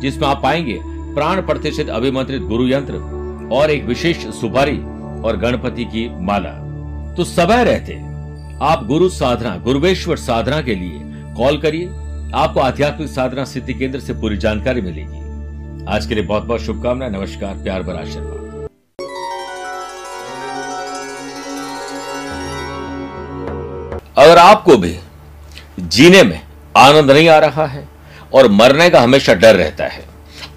जिसमें आप पाएँगे प्राण प्रतिष्ठित अभिमंत्रित गुरु यंत्र और एक विशेष सुपारी और गणपति की माला। तो समय रहते। आप गुरु साधना, गुरुवेश्वर साधना के लिए कॉल करिए। आपको आध्यात्मिक साधना सिद्धि केंद्र से पूरी जानकारी मिलेगी। आज के लिए बहुत बहुत शुभकामनाएँ। नमस्कार, प्यार भरा आशीर्वाद। अगर आपको भी जीने में आनंद नहीं आ रहा है और मरने का हमेशा डर रहता है।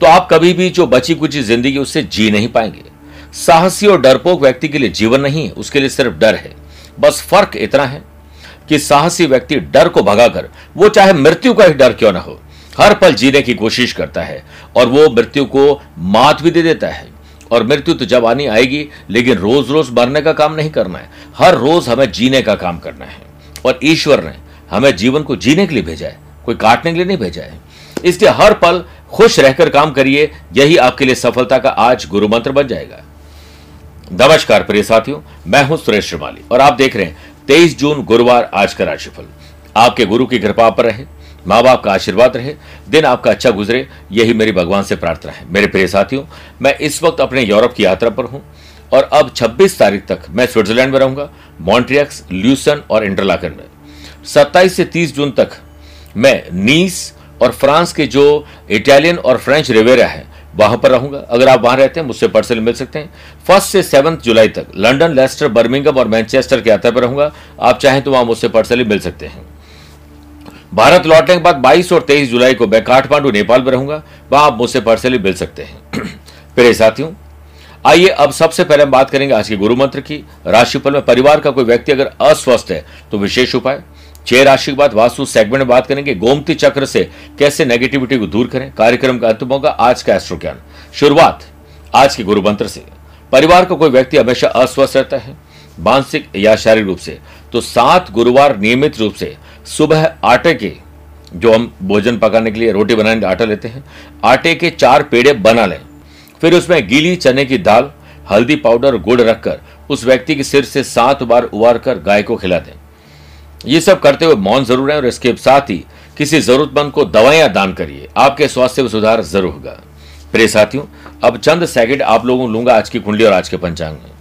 तो आप कभी भी जो बची कुची ज़िंदगी, उससे जी नहीं पाएँगे। साहसी और डरपोक व्यक्ति के लिए जीवन नहीं है, उसके लिए सिर्फ़ डर है। बस फ़र्क इतना है कि साहसी व्यक्ति डर को भगाकर, वो चाहे मृत्यु का ही डर क्यों ना हो, हर पल जीने की कोशिश करता है और वो मृत्यु को मात भी दे देता है। और मृत्यु तो जब आनी आएगी, लेकिन रोज रोज मरने का काम नहीं करना है। हर रोज हमें जीने का काम करना है और ईश्वर ने हमें जीवन को जीने के लिए भेजा है। कोई काटने के लिए नहीं भेजा है। इसलिए हर पल खुश रहकर काम करिए, यही आपके लिए सफलता का आज गुरु मंत्र बन जाएगा। नमस्कार प्रिय साथियों, मैं हूँ सुरेश श्रीमाली और आप देख रहे हैं तेईस जून गुरुवार आज का राशिफल। आपके गुरु की कृपा पर रहे माँ बाप का आशीर्वाद रहे, दिन आपका अच्छा गुजरे, यही मेरी भगवान से प्रार्थना है। मेरे प्रिय साथियों, मैं इस वक्त अपने यूरोप की यात्रा पर हूँ और अब 26 तारीख तक मैं स्विट्जरलैंड में रहूँगा, मॉन्ट्रियक्स, ल्यूसन और इंटरलाकन में। 27 से 30 जून तक मैं नीस और फ्रांस के जो इटालियन और फ्रेंच रिवेरा है, वहाँ पर रहूँगा। अगर आप वहाँ रहते हैं, मुझसे पर्सनली मिल सकते हैं। फ़र्स्ट से सेवंथ जुलाई तक लंदन लेस्टर बर्मिंगम और मैनचेस्टर के यात्रा पर रहूँगा। आप चाहें तो वहाँ मुझसे पर्सनली मिल सकते हैं। भारत लौटने के बाद 22 और 23 जुलाई को मैं काठमांडू, नेपाल में रहूँगा। वहाँ आप मुझसे पर्सनली मिल सकते हैं। प्रिय साथियों, आइए अब सबसे पहले हम बात करेंगे आज के गुरु मंत्र की। राशिफल में परिवार का कोई व्यक्ति अगर अस्वस्थ है तो विशेष उपाय। छह राशि के बाद वास्तु सेगमेंट में बात करेंगे गोमती चक्र से कैसे नेगेटिविटी को दूर करें, कार्यक्रम का अंतिम होगा आज का एस्ट्रो ज्ञान शुरुआत आज के गुरु मंत्र से। परिवार का को कोई व्यक्ति हमेशा अस्वस्थ रहता है, मानसिक या शारीरिक रूप से तो सात गुरुवार नियमित रूप से सुबह आटे के, जो हम भोजन पकाने के लिए रोटी बनाने के आटा लेते हैं, आटे के चार पेड़े बना लें। फिर उसमें गीली चने की दाल, हल्दी पाउडर, गुड़ रखकर उस व्यक्ति के सिर से सात बार उबार कर गाय को खिला दें। ये सब करते हुए मौन ज़रूर है और इसके साथ ही किसी जरूरतमंद को दवाइयाँ दान करिए। आपके स्वास्थ्य में सुधार ज़रूर होगा। प्रिय साथियों, अब चंद सेकंड आप लोगों लूँगा आज की कुंडली और आज के पंचांग में।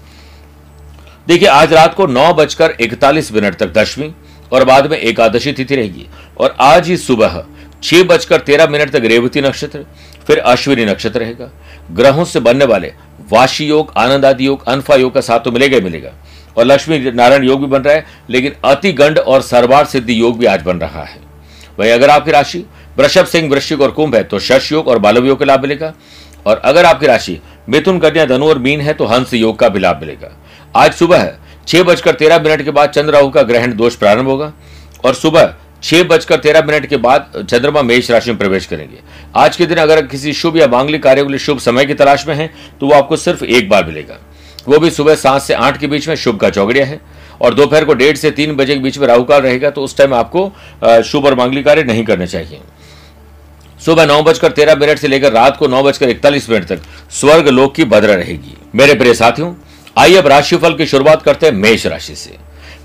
देखिए, आज रात को नौ बजकर इकतालीस मिनट तक दशवीं और बाद में एकादशी तिथि रहेगी और आज ही सुबह छह बजकर तेरह मिनट तक रेवती नक्षत्र, फिर अश्विनी नक्षत्र रहेगा। ग्रहों से बनने वाले वाशी योग, आनंद आदि योग, अनफा योग का साथ तो मिलेगा ही मिलेगा। और लक्ष्मी नारायण योग भी बन रहा है, लेकिन अति गंड और सरवार सिद्धि योग भी आज बन रहा है। वही अगर आपकी राशि, वृषभ सिंह, वृश्चिक और कुंभ है तो शश योग और बालव योग का लाभ मिलेगा। और अगर आपकी राशि, मिथुन, कन्या, धनु और मीन है तो हंस योग का भी लाभ मिलेगा। आज सुबह छह बजकर तेरह मिनट के बाद चंद्र राहु का ग्रहण दोष प्रारंभ होगा। और सुबह छह बजकर तेरह मिनट के बाद चंद्रमा मेष राशि में प्रवेश करेंगे। आज के दिन अगर किसी शुभ या मांगलिक कार्य के लिए शुभ समय की तलाश में है तो वो आपको सिर्फ़ एक बार मिलेगा। वो भी सुबह सात से आठ के बीच में शुभ का चौगड़िया है। और दोपहर को डेढ़ से तीन बजे के बीच में राहुकाल रहेगा तो उस टाइम आपको शुभ और मांगली कार्य नहीं करने चाहिए। सुबह नौ बजकर तेरह मिनट से लेकर रात को नौ बजकर इकतालीस मिनट तक स्वर्ग लोक की बद्र रहेगी। मेरे प्रिय साथियों, आइए अब राशिफल की शुरुआत करते हैं मेष राशि से।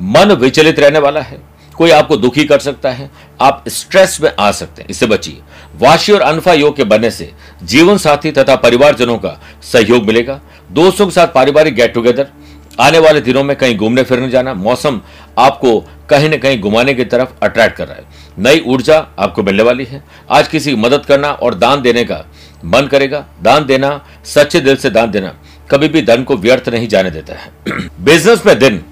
मन विचलित रहने वाला है। कोई आपको दुखी कर सकता है, आप स्ट्रेस में आ सकते हैं। इससे बचिए। वाशी और अनफा योग के बनने से जीवन साथी तथा परिवारजनों का सहयोग मिलेगा। दोस्तों के साथ पारिवारिक गेट टुगेदर आने वाले दिनों में कहीं घूमने फिरने जाना, मौसम आपको कहीं न कहीं घुमाने की तरफ़ अट्रैक्ट कर रहा है। नई ऊर्जा आपको मिलने वाली है। आज किसी की मदद करना और दान देने का मन करेगा। दान देना, सच्चे दिल से दान देना कभी भी धन को व्यर्थ नहीं जाने देता है। बिज़नेस में दिन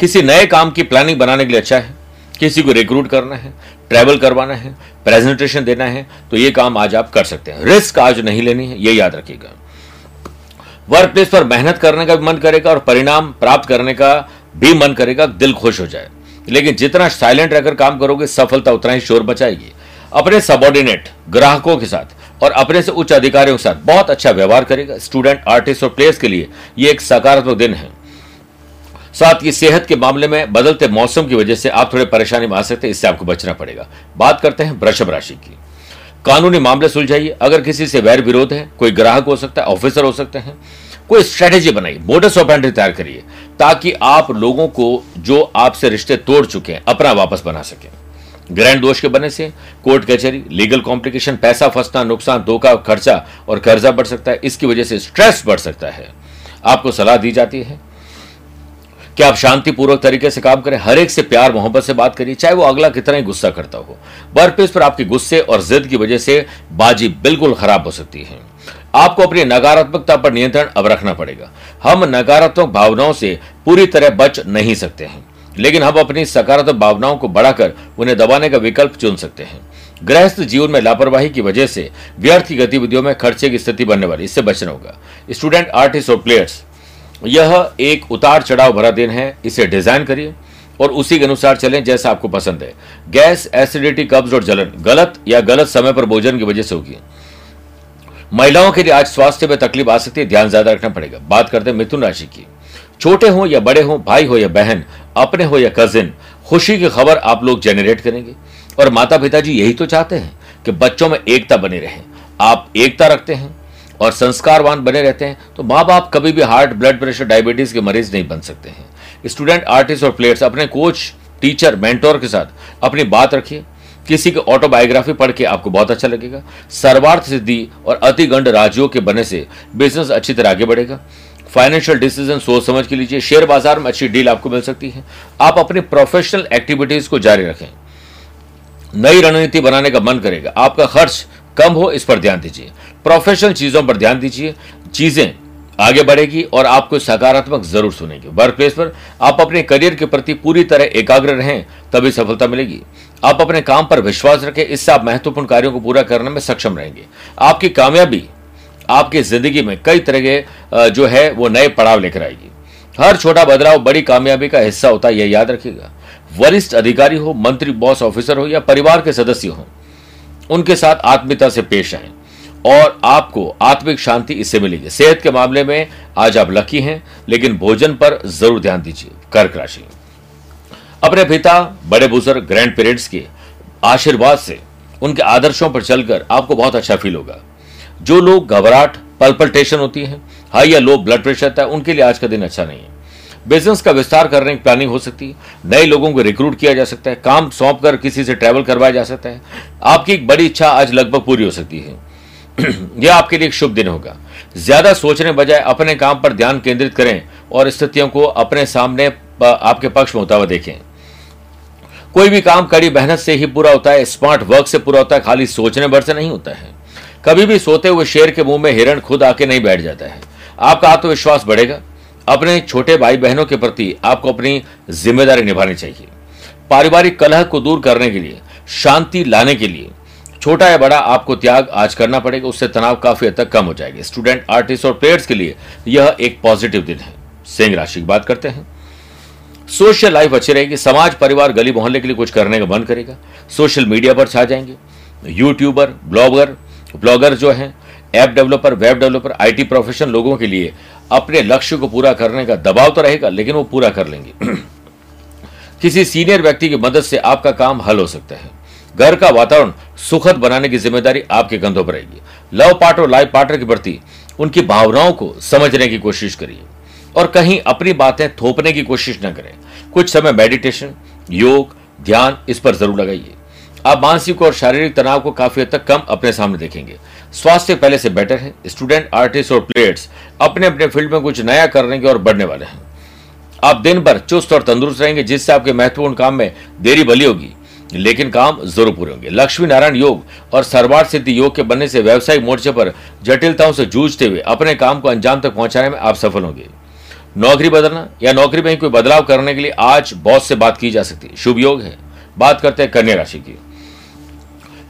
किसी नए काम की प्लानिंग बनाने के लिए अच्छा है। किसी को रिक्रूट करना है ट्रैवल करवाना है प्रेजेंटेशन देना है तो ये काम आज आप कर सकते हैं। रिस्क आज नहीं लेनी है, ये याद रखिएगा। वर्क प्लेस पर मेहनत करने का भी मन करेगा और परिणाम प्राप्त करने का भी मन करेगा, दिल खुश हो जाए। लेकिन जितना साइलेंट रहकर काम करोगे, सफलता उतना ही शोर बचाएगी अपने सबॉर्डिनेट ग्राहकों के साथ और अपने से उच्च अधिकारियों के साथ बहुत अच्छा व्यवहार करेगा। स्टूडेंट आर्टिस्ट और प्लेयर्स के लिए यह एक सकारात्मक दिन है। साथ ही सेहत के मामले में बदलते मौसम की वजह से आप थोड़े परेशानी में आ सकते हैं, इससे आपको बचना पड़ेगा। बात करते हैं वृषभ राशि की। कानूनी मामले सुलझाइए। अगर किसी से वैर विरोध है, कोई ग्राहक हो सकता है, ऑफिसर हो सकते हैं, कोई स्ट्रेटेजी बनाइए मोडस ऑपरेंडी तैयार करिए, ताकि आप लोगों को जो आपसे रिश्ते तोड़ चुके हैं, अपना वापस बना सके। ग्रैंड दोष के बने से कोर्ट कचहरी लीगल कॉम्प्लिकेशन पैसा फंसना, नुकसान, धोखा, खर्चा और कर्जा बढ़ सकता है। इसकी वजह से स्ट्रेस बढ़ सकता है। आपको सलाह दी जाती है कि आप शांतिपूर्वक तरीके से काम करें, हर एक से प्यार, मोहब्बत से बात करिए, चाहे वो अगला कितना ही गुस्सा करता हो। वर्क प्लेस पर आपके गुस्से और जिद की वजह से बाजी बिल्कुल खराब हो सकती है। आपको अपनी नकारात्मकता पर नियंत्रण अब रखना पड़ेगा। हम नकारात्मक भावनाओं से पूरी तरह बच नहीं सकते हैं, लेकिन हम अपनी सकारात्मक भावनाओं को बढ़ाकर उन्हें दबाने का विकल्प चुन सकते हैं। गृहस्थ जीवन में लापरवाही की वजह से व्यर्थ की गतिविधियों में खर्चे की स्थिति बनने वाली, इससे बचना होगा। स्टूडेंट, आर्टिस्ट और प्लेयर्स यह एक उतार चढ़ाव भरा दिन है, इसे डिज़ाइन करिए और उसी के अनुसार चलें जैसा आपको पसंद है। गैस एसिडिटी कब्ज और जलन, गलत या गलत समय पर भोजन की वजह से होगी। महिलाओं के लिए आज स्वास्थ्य में तकलीफ़ आ सकती है, ध्यान ज़्यादा रखना पड़ेगा। बात करते हैं मिथुन राशि की। छोटे हो या बड़े हो, भाई हो या बहन, अपने हो या कजिन खुशी की खबर आप लोग जनरेट करेंगे। और माता पिताजी यही तो चाहते हैं कि बच्चों में एकता बनी रहे। आप एकता रखते हैं। और संस्कारवान बने रहते हैं तो माँ बाप कभी भी हार्ट, ब्लड प्रेशर, डायबिटीज़ के मरीज़ नहीं बन सकते हैं। स्टूडेंट, आर्टिस्ट और प्लेयर्स, अपने कोच, टीचर, मेंटोर के साथ अपनी बात रखिए। किसी की ऑटोबायोग्राफी पढ़ के आपको बहुत अच्छा लगेगा। सर्वार्थ सिद्धि और अतिगंड राज्यों के बने से बिज़नेस अच्छी तरह आगे बढ़ेगा। फाइनेंशियल डिसीज़न सोच समझ के लीजिए। शेयर बाज़ार में अच्छी डील आपको मिल सकती है। आप अपनी प्रोफेशनल एक्टिविटीज़ को जारी रखें। नई रणनीति बनाने का मन करेगा। आपका खर्च कम हो, इस पर ध्यान दीजिए। प्रोफेशनल चीज़ों पर ध्यान दीजिए। चीज़ें आगे बढ़ेगी और आपको सकारात्मक ज़रूर सुनेगी। वर्क प्लेस पर आप अपने करियर के प्रति पूरी तरह एकाग्र रहें, तभी सफलता मिलेगी। आप अपने काम पर विश्वास रखें, इससे आप महत्वपूर्ण कार्यों को पूरा करने में सक्षम रहेंगे। आपकी कामयाबी आपकी ज़िंदगी में कई तरह के जो है, वो नए पड़ाव लेकर आएगी। हर छोटा बदलाव बड़ी कामयाबी का हिस्सा होता है, यह याद रखिएगा। वरिष्ठ अधिकारी हो, मंत्री बॉस ऑफिसर हो या परिवार के सदस्य हो, उनके साथ आत्मीयता से पेश आए। और आपको आत्मिक शांति इससे मिलेगी। सेहत के मामले में आज आप लकी हैं, लेकिन भोजन पर ज़रूर ध्यान दीजिए। कर्क राशि। अपने पिता, बड़े बुज़ुर्ग ग्रैंड पेरेंट्स के आशीर्वाद से उनके आदर्शों पर चलकर आपको बहुत अच्छा फील होगा। जो लोग घबराहट पल्पल्टेशन होती है हाई या लो ब्लड प्रेशर है, उनके लिए आज का दिन अच्छा नहीं है। बिज़नेस का विस्तार करने की प्लानिंग हो सकती है। नए लोगों को रिक्रूट किया जा सकता है। काम सौंप कर किसी से ट्रैवल करवाया जा सकता है। आपकी एक बड़ी इच्छा आज लगभग पूरी हो सकती है। यह आपके लिए एक शुभ दिन होगा। ज़्यादा सोचने बजाय अपने काम पर ध्यान केंद्रित करें और स्थितियों को अपने सामने आपके पक्ष में होता हुआ देखें। कोई भी काम कड़ी मेहनत से ही पूरा होता है, स्मार्ट वर्क से पूरा होता है, खाली सोचने भर से नहीं होता है। कभी भी सोते हुए शेर के मुँह में हिरण खुद आके नहीं बैठ जाता है। आपका आत्मविश्वास बढ़ेगा। अपने छोटे भाई बहनों के प्रति आपको अपनी ज़िम्मेदारी निभानी चाहिए। पारिवारिक कलह को दूर करने के लिए, शांति लाने के लिए छोटा या बड़ा आपको त्याग आज करना पड़ेगा, उससे तनाव काफ़ी हद तक कम हो जाएगा। स्टूडेंट, आर्टिस्ट और प्लेयर्स के लिए यह एक पॉजिटिव दिन है। सिंह राशि की बात करते हैं। सोशल लाइफ अच्छी रहेगी, समाज, परिवार, गली मोहल्ले के लिए कुछ करने का मन करेगा। सोशल मीडिया पर छा जाएँगे। यूट्यूबर, ब्लॉगर ब्लॉगर जो है, app developer, web developer, IT profession लोगों के लिए अपने लक्ष्य को पूरा करने का दबाव तो रहेगा, लेकिन वो पूरा कर लेंगे। किसी सीनियर व्यक्ति की मदद से आपका काम हल हो सकता है। घर का वातावरण सुखद बनाने की ज़िम्मेदारी आपके कंधों पर रहेगी। लव पार्टनर लाइफ पार्टनर के प्रति उनकी भावनाओं को समझने की कोशिश करिए और कहीं अपनी बातें थोपने की कोशिश न करें। कुछ समय मेडिटेशन योग, ध्यान इस पर ज़रूर लगाइए। आप मानसिक और शारीरिक तनाव को काफ़ी हद तक कम अपने सामने देखेंगे। स्वास्थ्य पहले से बेटर है। स्टूडेंट आर्टिस्ट और प्लेयर्स अपने अपने फ़ील्ड में कुछ नया करने के और बढ़ने वाले हैं। आप दिन भर चुस्त और तंदुरुस्त रहेंगे, जिससे आपके महत्वपूर्ण काम में देरी भली होगी। लेकिन काम ज़रूर पूरे होंगे। लक्ष्मी नारायण योग और सर्वार्थ सिद्धि योग के बनने से व्यवसायिक मोर्चे पर जटिलताओं से जूझते हुए अपने काम को अंजाम तक पहुँचाने में आप सफल होंगे। नौकरी बदलना या नौकरी में ही कोई बदलाव करने के लिए आज बॉस से बात की जा सकती है। शुभ योग है। बात करते हैं कन्या राशि की।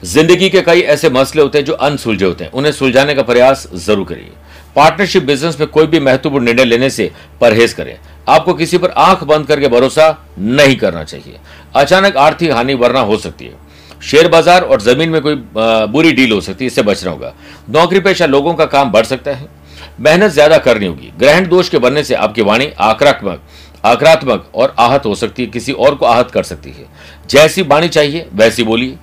ज़िंदगी के कई ऐसे मसले होते हैं जो अनसुलझे होते हैं। उन्हें सुलझाने का प्रयास ज़रूर करिए। पार्टनरशिप बिज़नेस में कोई भी महत्वपूर्ण निर्णय लेने से परहेज करें। आपको किसी पर आँख बंद करके भरोसा नहीं करना चाहिए। अचानक आर्थिक हानि वरना हो सकती है। शेयर बाज़ार और ज़मीन में कोई बुरी डील हो सकती है, इससे बचना होगा। नौकरी पेशा लोगों का काम बढ़ सकता है। मेहनत ज़्यादा करनी होगी। ग्रहण दोष के बनने से आपकी वाणी आक्रात्मक आक्रात्मक और आहत हो सकती है। किसी और को आहत कर सकती है। जैसी वाणी चाहिए, वैसी बोलिए।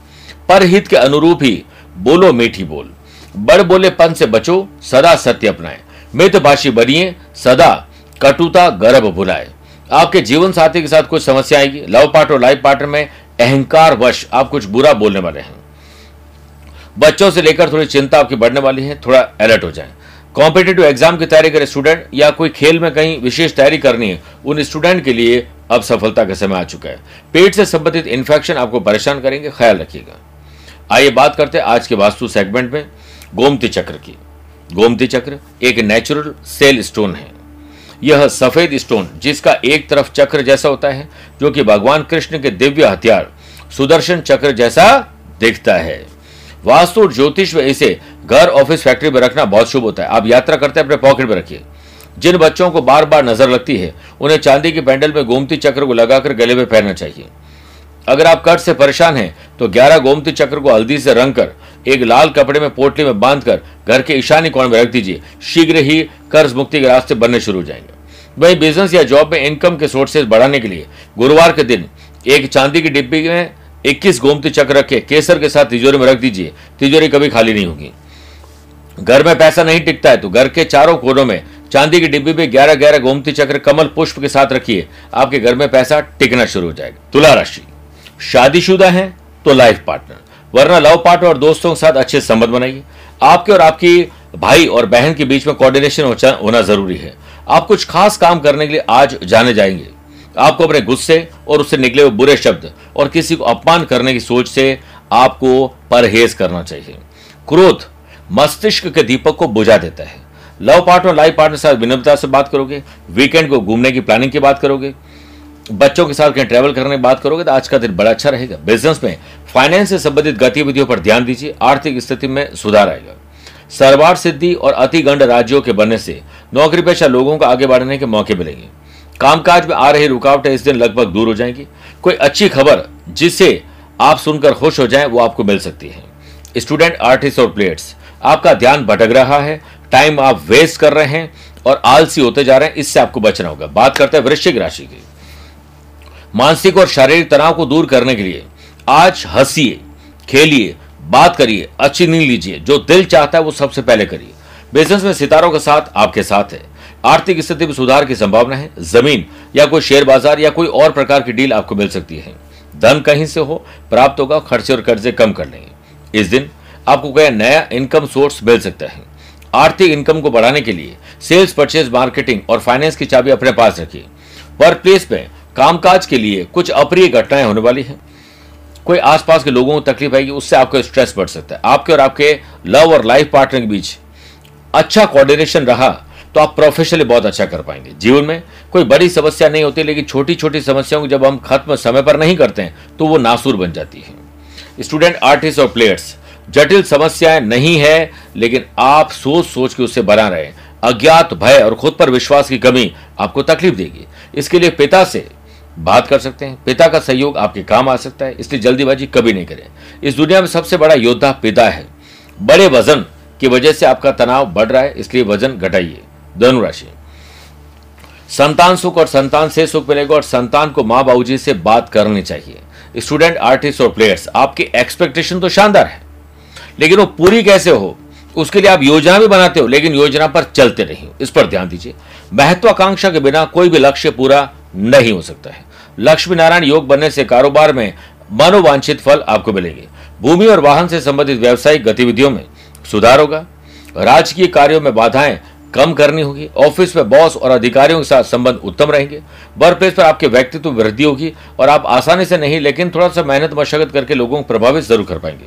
परहित के अनुरूप ही बोलो मीठी बोल। बड़ बोले पन से बचो, सदा सत्य अपनाए। मितभाषी बनिए, सदा कटुता गर्भ भुलाए। आपके जीवन साथी के साथ कुछ समस्या आएगी? लव पार्ट और लाइफ पार्टनर में अहंकार वश आप कुछ बुरा बोलने वाले हैं। बच्चों से लेकर थोड़ी चिंता आपकी बढ़ने वाली है, थोड़ा अलर्ट हो जाए। कॉम्पिटेटिव एग्ज़ाम की तैयारी करें स्टूडेंट या कोई खेल में कहीं विशेष तैयारी करनी है, उन स्टूडेंट के लिए अब सफलता का समय आ चुका है। पेट से संबंधित इन्फेक्शन आपको परेशान करेंगे, ख्याल रखिएगा। आइए बात करते हैं आज के वास्तु सेगमेंट में। गोमती चक्र की। गोमती चक्र एक नेचुरल सेल स्टोन है। यह सफ़ेद स्टोन जिसका एक तरफ़ चक्र जैसा होता है, जो कि भगवान कृष्ण के दिव्य हथियार, सुदर्शन चक्र जैसा दिखता है। वास्तु ज्योतिष में इसे घर ऑफ़िस फैक्ट्री में रखना बहुत शुभ होता है। आप यात्रा करते हैं, अपने पॉकेट में रखिए। जिन बच्चों को बार बार नज़र लगती है, उन्हें चांदी के पैंडल में गोमती चक्र को लगाकर गले में पहनना चाहिए। अगर आप कर्ज से परेशान हैं तो 11 गोमती चक्र को हल्दी से रंग कर, एक लाल कपड़े में पोटली में बांधकर घर के ईशानी कोण में रख दीजिए। शीघ्र ही कर्ज मुक्ति के रास्ते बनने शुरू हो जाएँगे। वही बिज़नेस या जॉब में इनकम के सोर्सेज बढ़ाने के लिए गुरुवार के दिन एक चांदी की डिब्बी में 21 गोमती चक्र रखे, केसर के साथ तिजोरी में रख दीजिए। तिजोरी कभी खाली नहीं होगी। घर में पैसा नहीं टिकता है तो घर के चारों कोनों में चांदी की डिब्बी में ग्यारह ग्यारह गोमती चक्र कमल पुष्प के साथ रखिए। आपके घर में पैसा टिकना शुरू हो जाएगा। तुला राशि। शादीशुदा है तो लाइफ पार्टनर। वरना लव पार्टनर और दोस्तों के साथ अच्छे संबंध बनाइए। आपके और आपकी भाई और बहन के बीच में कोऑर्डिनेशन होना ज़रूरी है। आप कुछ खास काम करने के लिए आज जाने जाएँगे। आपको अपने गुस्से और उससे निकले हुए बुरे शब्द और किसी को अपमान करने की सोच से आपको परहेज करना चाहिए। क्रोध मस्तिष्क के दीपक को बुझा देता है। लव पार्टनर लाइफ पार्टनर साथ विनम्रता से बात करोगे। वीकेंड को घूमने की प्लानिंग की बात करोगे। बच्चों के साथ कहीं ट्रैवल करने की बात करोगे तो आज का दिन बड़ा अच्छा रहेगा। बिज़नेस में फाइनेंस से संबंधित गतिविधियों पर ध्यान दीजिए, आर्थिक स्थिति में सुधार आएगा। सरवार सिद्धि और अतिगंड राज्यों के बनने से नौकरी पेशा लोगों को आगे बढ़ने के मौके मिलेंगे। कामकाज में आ रही रुकावटें इस दिन लगभग दूर हो जाएँगी। कोई अच्छी खबर जिससे आप सुनकर खुश हो जाएँ, वो आपको मिल सकती है। स्टूडेंट आर्टिस्ट और प्लेयर्स आपका ध्यान भटक रहा है टाइम आप वेस्ट कर रहे हैं और आलसी होते जा रहे हैं, इससे आपको बचना होगा। बात करते हैं वृश्चिक राशि की। मानसिक और शारीरिक तनाव को दूर करने के लिए आज हंसीए, खेलिए, बात करिए, अच्छी नींद लीजिए, जो दिल चाहता है वो सबसे पहले करिए। बिज़नेस में सितारों के साथ आपके साथ है। आर्थिक स्थिति में सुधार की संभावना है। ज़मीन या कोई शेयर बाज़ार या कोई और प्रकार की डील आपको मिल सकती है। धन कहीं से हो, प्राप्त होगा, खर्चे और कर्जे कम कर लेंगे। इस दिन आपको कोई नया इनकम सोर्स मिल सकता है। आर्थिक इनकम को बढ़ाने के लिए सेल्स परचेज मार्केटिंग और फाइनेंस की चाबी अपने पास रखिए। वर्क प्लेस में कामकाज के लिए कुछ अप्रिय घटनाएँ होने वाली हैं। कोई आसपास के लोगों को तकलीफ़ आएगी, उससे आपको स्ट्रेस बढ़ सकता है। आपके और आपके लव और लाइफ पार्टनर के बीच अच्छा कोऑर्डिनेशन रहा तो आप प्रोफेशनली बहुत अच्छा कर पाएँगे। जीवन में कोई बड़ी समस्या नहीं होती, लेकिन छोटी छोटी समस्याओं को जब हम खत्म समय पर नहीं करते हैं तो वो नासूर बन जाती है। स्टूडेंट आर्टिस्ट और प्लेयर्स जटिल समस्याएँ नहीं है, लेकिन आप सोच सोच के उससे बना रहे अज्ञात भय और खुद पर विश्वास की कमी आपको तकलीफ़ देगी। इसके लिए पिता से बात कर सकते हैं। पिता का सहयोग आपके काम आ सकता है, इसलिए जल्दीबाजी कभी नहीं करें। इस दुनिया में सबसे बड़ा योद्धा पिता है। बड़े वज़न की वजह से आपका तनाव बढ़ रहा है, इसलिए वज़न घटाइए। धनुराशि संतान सुख और संतान से सुख मिलेगा और संतान को माँ बाबू से बात करनी चाहिए। स्टूडेंट, आर्टिस्ट और प्लेयर्स, आपकी एक्सपेक्टेशन तो शानदार है। लेकिन वो पूरी कैसे हो, उसके लिए आप योजना भी बनाते हो, लेकिन योजना पर चलते नहीं हो। इस पर ध्यान दीजिए। महत्वाकांक्षा के बिना कोई भी लक्ष्य पूरा नहीं हो सकता है। लक्ष्मी नारायण योग बनने से कारोबार में मनोवांछित फल आपको मिलेंगे। भूमि और वाहन से संबंधित व्यावसायिक गतिविधियों में सुधार होगा। राजकीय कार्यों में बाधाएँ कम करनी होगी। ऑफ़िस में बॉस और अधिकारियों के साथ संबंध उत्तम रहेंगे। वर्क प्लेस पर आपके व्यक्तित्व वृद्धि होगी और आप आसानी से नहीं, लेकिन थोड़ा सा मेहनत मशक्कत करके लोगों को प्रभावित ज़रूर कर पाएँगे।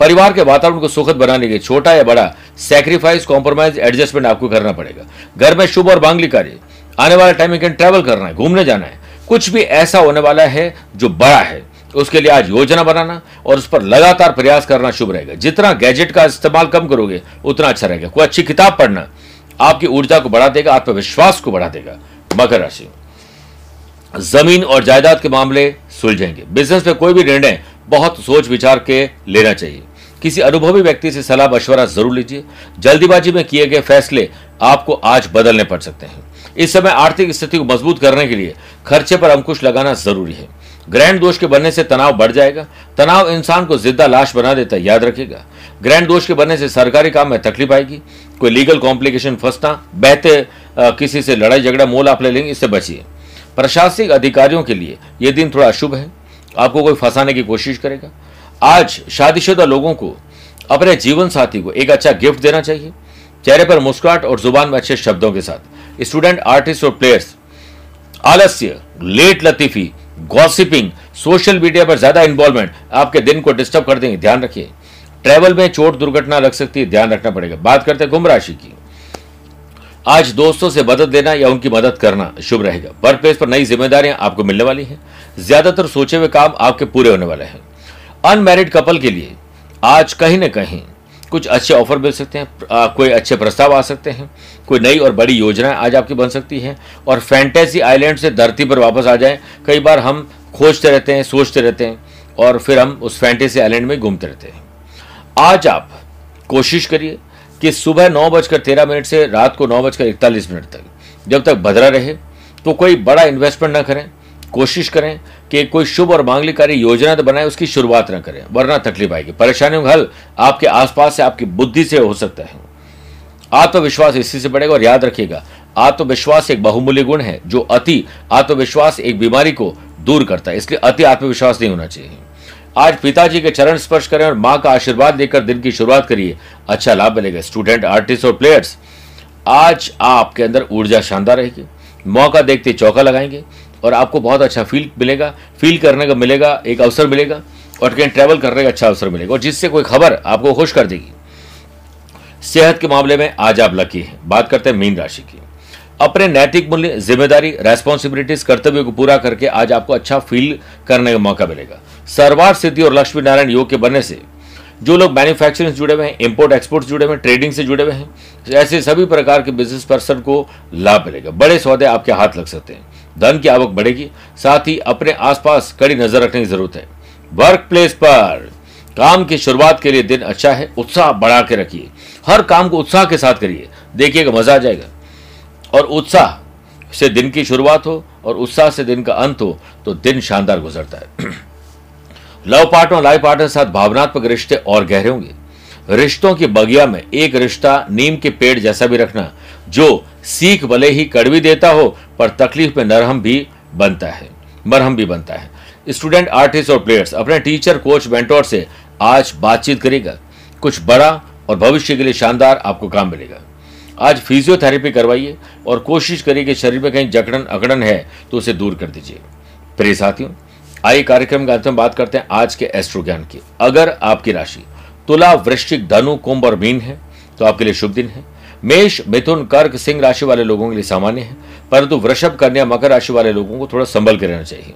परिवार के वातावरण को सुखद बनाने के छोटा या बड़ा सेक्रीफाइस कॉम्प्रोमाइज एडजस्टमेंट आपको करना पड़ेगा। घर में शुभ और मांगलिक कार्य। आने वाले टाइम में ट्रैवल करना है, घूमने जाना है, कुछ भी ऐसा होने वाला है जो बड़ा है, उसके लिए आज योजना बनाना और उस पर लगातार प्रयास करना शुभ रहेगा। जितना गैजेट का इस्तेमाल कम करोगे, उतना अच्छा रहेगा। कोई अच्छी किताब पढ़ना आपकी ऊर्जा को बढ़ा देगा, आत्मविश्वास को बढ़ा देगा, मकर राशि ज़मीन और जायदाद के मामले सुलझेंगे। बिज़नेस में कोई भी निर्णय बहुत सोच विचार के लेना चाहिए। किसी अनुभवी व्यक्ति से सलाह, मशवरा ज़रूर लीजिए। जल्दीबाजी में किए गए फैसले आपको आज बदलने पड़ सकते हैं। इस समय आर्थिक स्थिति को मज़बूत करने के लिए खर्चे पर अंकुश लगाना ज़रूरी है। ग्रैंड दोष के बनने से तनाव बढ़ जाएगा। तनाव इंसान को जिद्दा लाश बना देता है, याद रखेगा ग्रैंड दोष के बनने से सरकारी काम में तकलीफ़ आएगी। कोई लीगल कॉम्प्लिकेशन फंसना बहते किसी से लड़ाई झगड़ा मोल आप ले लेंगे, इससे बचिए। प्रशासनिक अधिकारियों के लिए यह दिन थोड़ा अशुभ है। आपको कोई फंसाने की कोशिश करेगा। आज शादीशुदा लोगों को, अपने जीवन साथी को एक अच्छा गिफ्ट देना चाहिए। चेहरे पर मुस्कुराहट और ज़ुबान में अच्छे शब्दों के साथ। स्टूडेंट, आर्टिस्ट और प्लेयर्स, आलस्य, लेट लतीफी, गॉसिपिंग, सोशल मीडिया पर ज़्यादा इन्वॉल्वमेंट आपके दिन को डिस्टर्ब कर देंगे। ध्यान रखिए। ट्रेवल में चोट दुर्घटना लग सकती है, ध्यान रखना पड़ेगा। बात करते हैं कुंभ राशि की। आज दोस्तों से मदद देना या उनकी मदद करना शुभ रहेगा। वर्क प्लेस पर नई जिम्मेदारियाँ आपको मिलने वाली हैं। ज़्यादातर सोचे हुए काम आपके पूरे होने वाले हैं। अनमेरिड कपल के लिए आज कहीं ना कहीं कुछ अच्छे ऑफ़र मिल सकते हैं आ, कोई अच्छे प्रस्ताव आ सकते हैं कोई नई और बड़ी योजना आज आपकी बन सकती है और फैंटेसी आइलैंड से धरती पर वापस आ जाए। कई बार हम खोजते रहते हैं सोचते रहते हैं और फिर हम उस फैंटेसी आइलैंड में घूमते रहते हैं। आज आप कोशिश करिए कि सुबह नौ बजकर तेरह मिनट से रात को नौ बजकर इकतालीस मिनट तक जब तक भद्रा रहे तो कोई बड़ा इन्वेस्टमेंट ना करें। कोशिश करें कि कोई शुभ और मांगलिक कार्य योजना तो बनाए, उसकी शुरुआत न करें, वरना तकलीफ़ आएगी। परेशानियों का हल आपके आसपास से, आपकी बुद्धि से हो सकता है। आत्मविश्वास इसी से बढ़ेगा और याद रखिएगा, आत्मविश्वास एक बहुमूल्य गुण है, जो अति आत्मविश्वास एक बीमारी को दूर करता है इसलिए अति आत्मविश्वास नहीं होना चाहिए। आज पिताजी के चरण स्पर्श करें और माँ का आशीर्वाद लेकर दिन की शुरुआत करिए अच्छा लाभ मिलेगा। स्टूडेंट, आर्टिस्ट और प्लेयर्स, आज आपके अंदर ऊर्जा शानदार रहेगी। मौका देखते चौका लगाएँगे। और आपको बहुत अच्छा फील मिलेगा। फील करने का मिलेगा, एक अवसर मिलेगा और कहीं ट्रैवल करने का अच्छा अवसर मिलेगा। और जिससे कोई खबर आपको खुश कर देगी। सेहत के मामले में आज आप लकी हैं। बात करते हैं मीन राशि की। अपने नैतिक मूल्य, ज़िम्मेदारी रेस्पॉन्सिबिलिटीज कर्तव्य को पूरा करके आज आपको अच्छा फील करने का मौका मिलेगा। सर्वार सिद्धि और लक्ष्मी नारायण योग के बनने से जो लोग मैन्युफैक्चरिंग से जुड़े हुए हैं इंपोर्ट एक्सपोर्ट जुड़े हुए हैं ट्रेडिंग से जुड़े हुए हैं, ऐसे सभी प्रकार के बिज़नेस पर्सन को लाभ मिलेगा। बड़े सौदे आपके हाथ लग सकते हैं। धन की आवक बढ़ेगी। साथ ही अपने आसपास कड़ी नज़र रखने की ज़रूरत है। वर्क प्लेस पर काम की शुरुआत के लिए दिन अच्छा है, उत्साह बढ़ा के रखिए। हर काम को उत्साह के साथ करिए देखिएगा मज़ा आ जाएगा। और उत्साह से दिन की शुरुआत हो और उत्साह से दिन का अंत हो तो दिन शानदार गुजरता है। लव पार्टनर लाइफ पार्टनर के साथ भावनात्मक रिश्ते और गहरे होंगे। रिश्तों की बगिया में एक रिश्ता नीम के पेड़ जैसा भी रखना, जो सीख भले ही कड़वी देता हो, पर तकलीफ़ में नरहम भी बनता है, मरहम भी बनता है। स्टूडेंट, आर्टिस्ट और प्लेयर्स, अपने टीचर, कोच, मेंटोर से आज बातचीत करेगा कुछ बड़ा और भविष्य के लिए शानदार आपको काम मिलेगा। आज फिजियोथेरेपी करवाइए और कोशिश करिए कि शरीर में कहीं जकड़न, अकड़न है तो उसे दूर कर दीजिए। प्रिय साथियों, आइए कार्यक्रम के अंत में बात करते हैं आज के एस्ट्रो ज्ञान की। अगर आपकी राशि तुला वृश्चिक धनु, कुंभ और मीन है तो आपके लिए शुभ दिन है। मेष, मिथुन, कर्क, सिंह राशि वाले लोगों के लिए सामान्य है, परंतु वृषभ, कन्या, मकर राशि वाले लोगों को थोड़ा संभल के रहना चाहिए।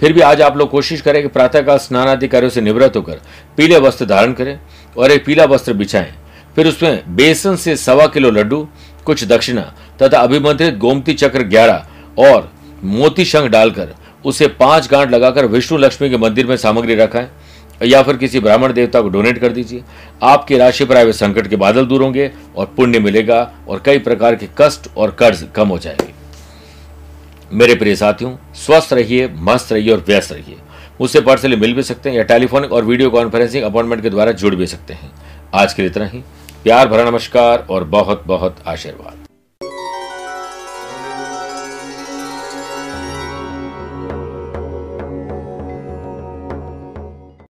फिर भी आज आप लोग कोशिश करें कि प्रातःकाल स्नान आदि कार्यों से निवृत्त होकर पीले वस्त्र धारण करें और एक पीला वस्त्र बिछाएँ। फिर उसमें बेसन से सवा किलो लड्डू, कुछ दक्षिणा तथा अभिमंत्रित गोमती चक्र ग्यारह और मोती शंख डालकर उसे पाँच गांठ लगाकर विष्णु लक्ष्मी के मंदिर में सामग्री रखाएँ। या फिर किसी ब्राह्मण देवता को डोनेट कर दीजिए। आपकी राशि पर आए संकट के बादल दूर होंगे और पुण्य मिलेगा और कई प्रकार के कष्ट और कर्ज कम हो जाएँगे। मेरे प्रिय साथियों, स्वस्थ रहिए, मस्त रहिए और व्यस्त रहिए। मुझसे पर्सनली मिल भी सकते हैं या टेलीफोनिक और वीडियो कॉन्फ्रेंसिंग अपॉइंटमेंट के द्वारा जुड़ भी सकते हैं। आज के लिए इतना ही। प्यार भरा नमस्कार और बहुत बहुत आशीर्वाद।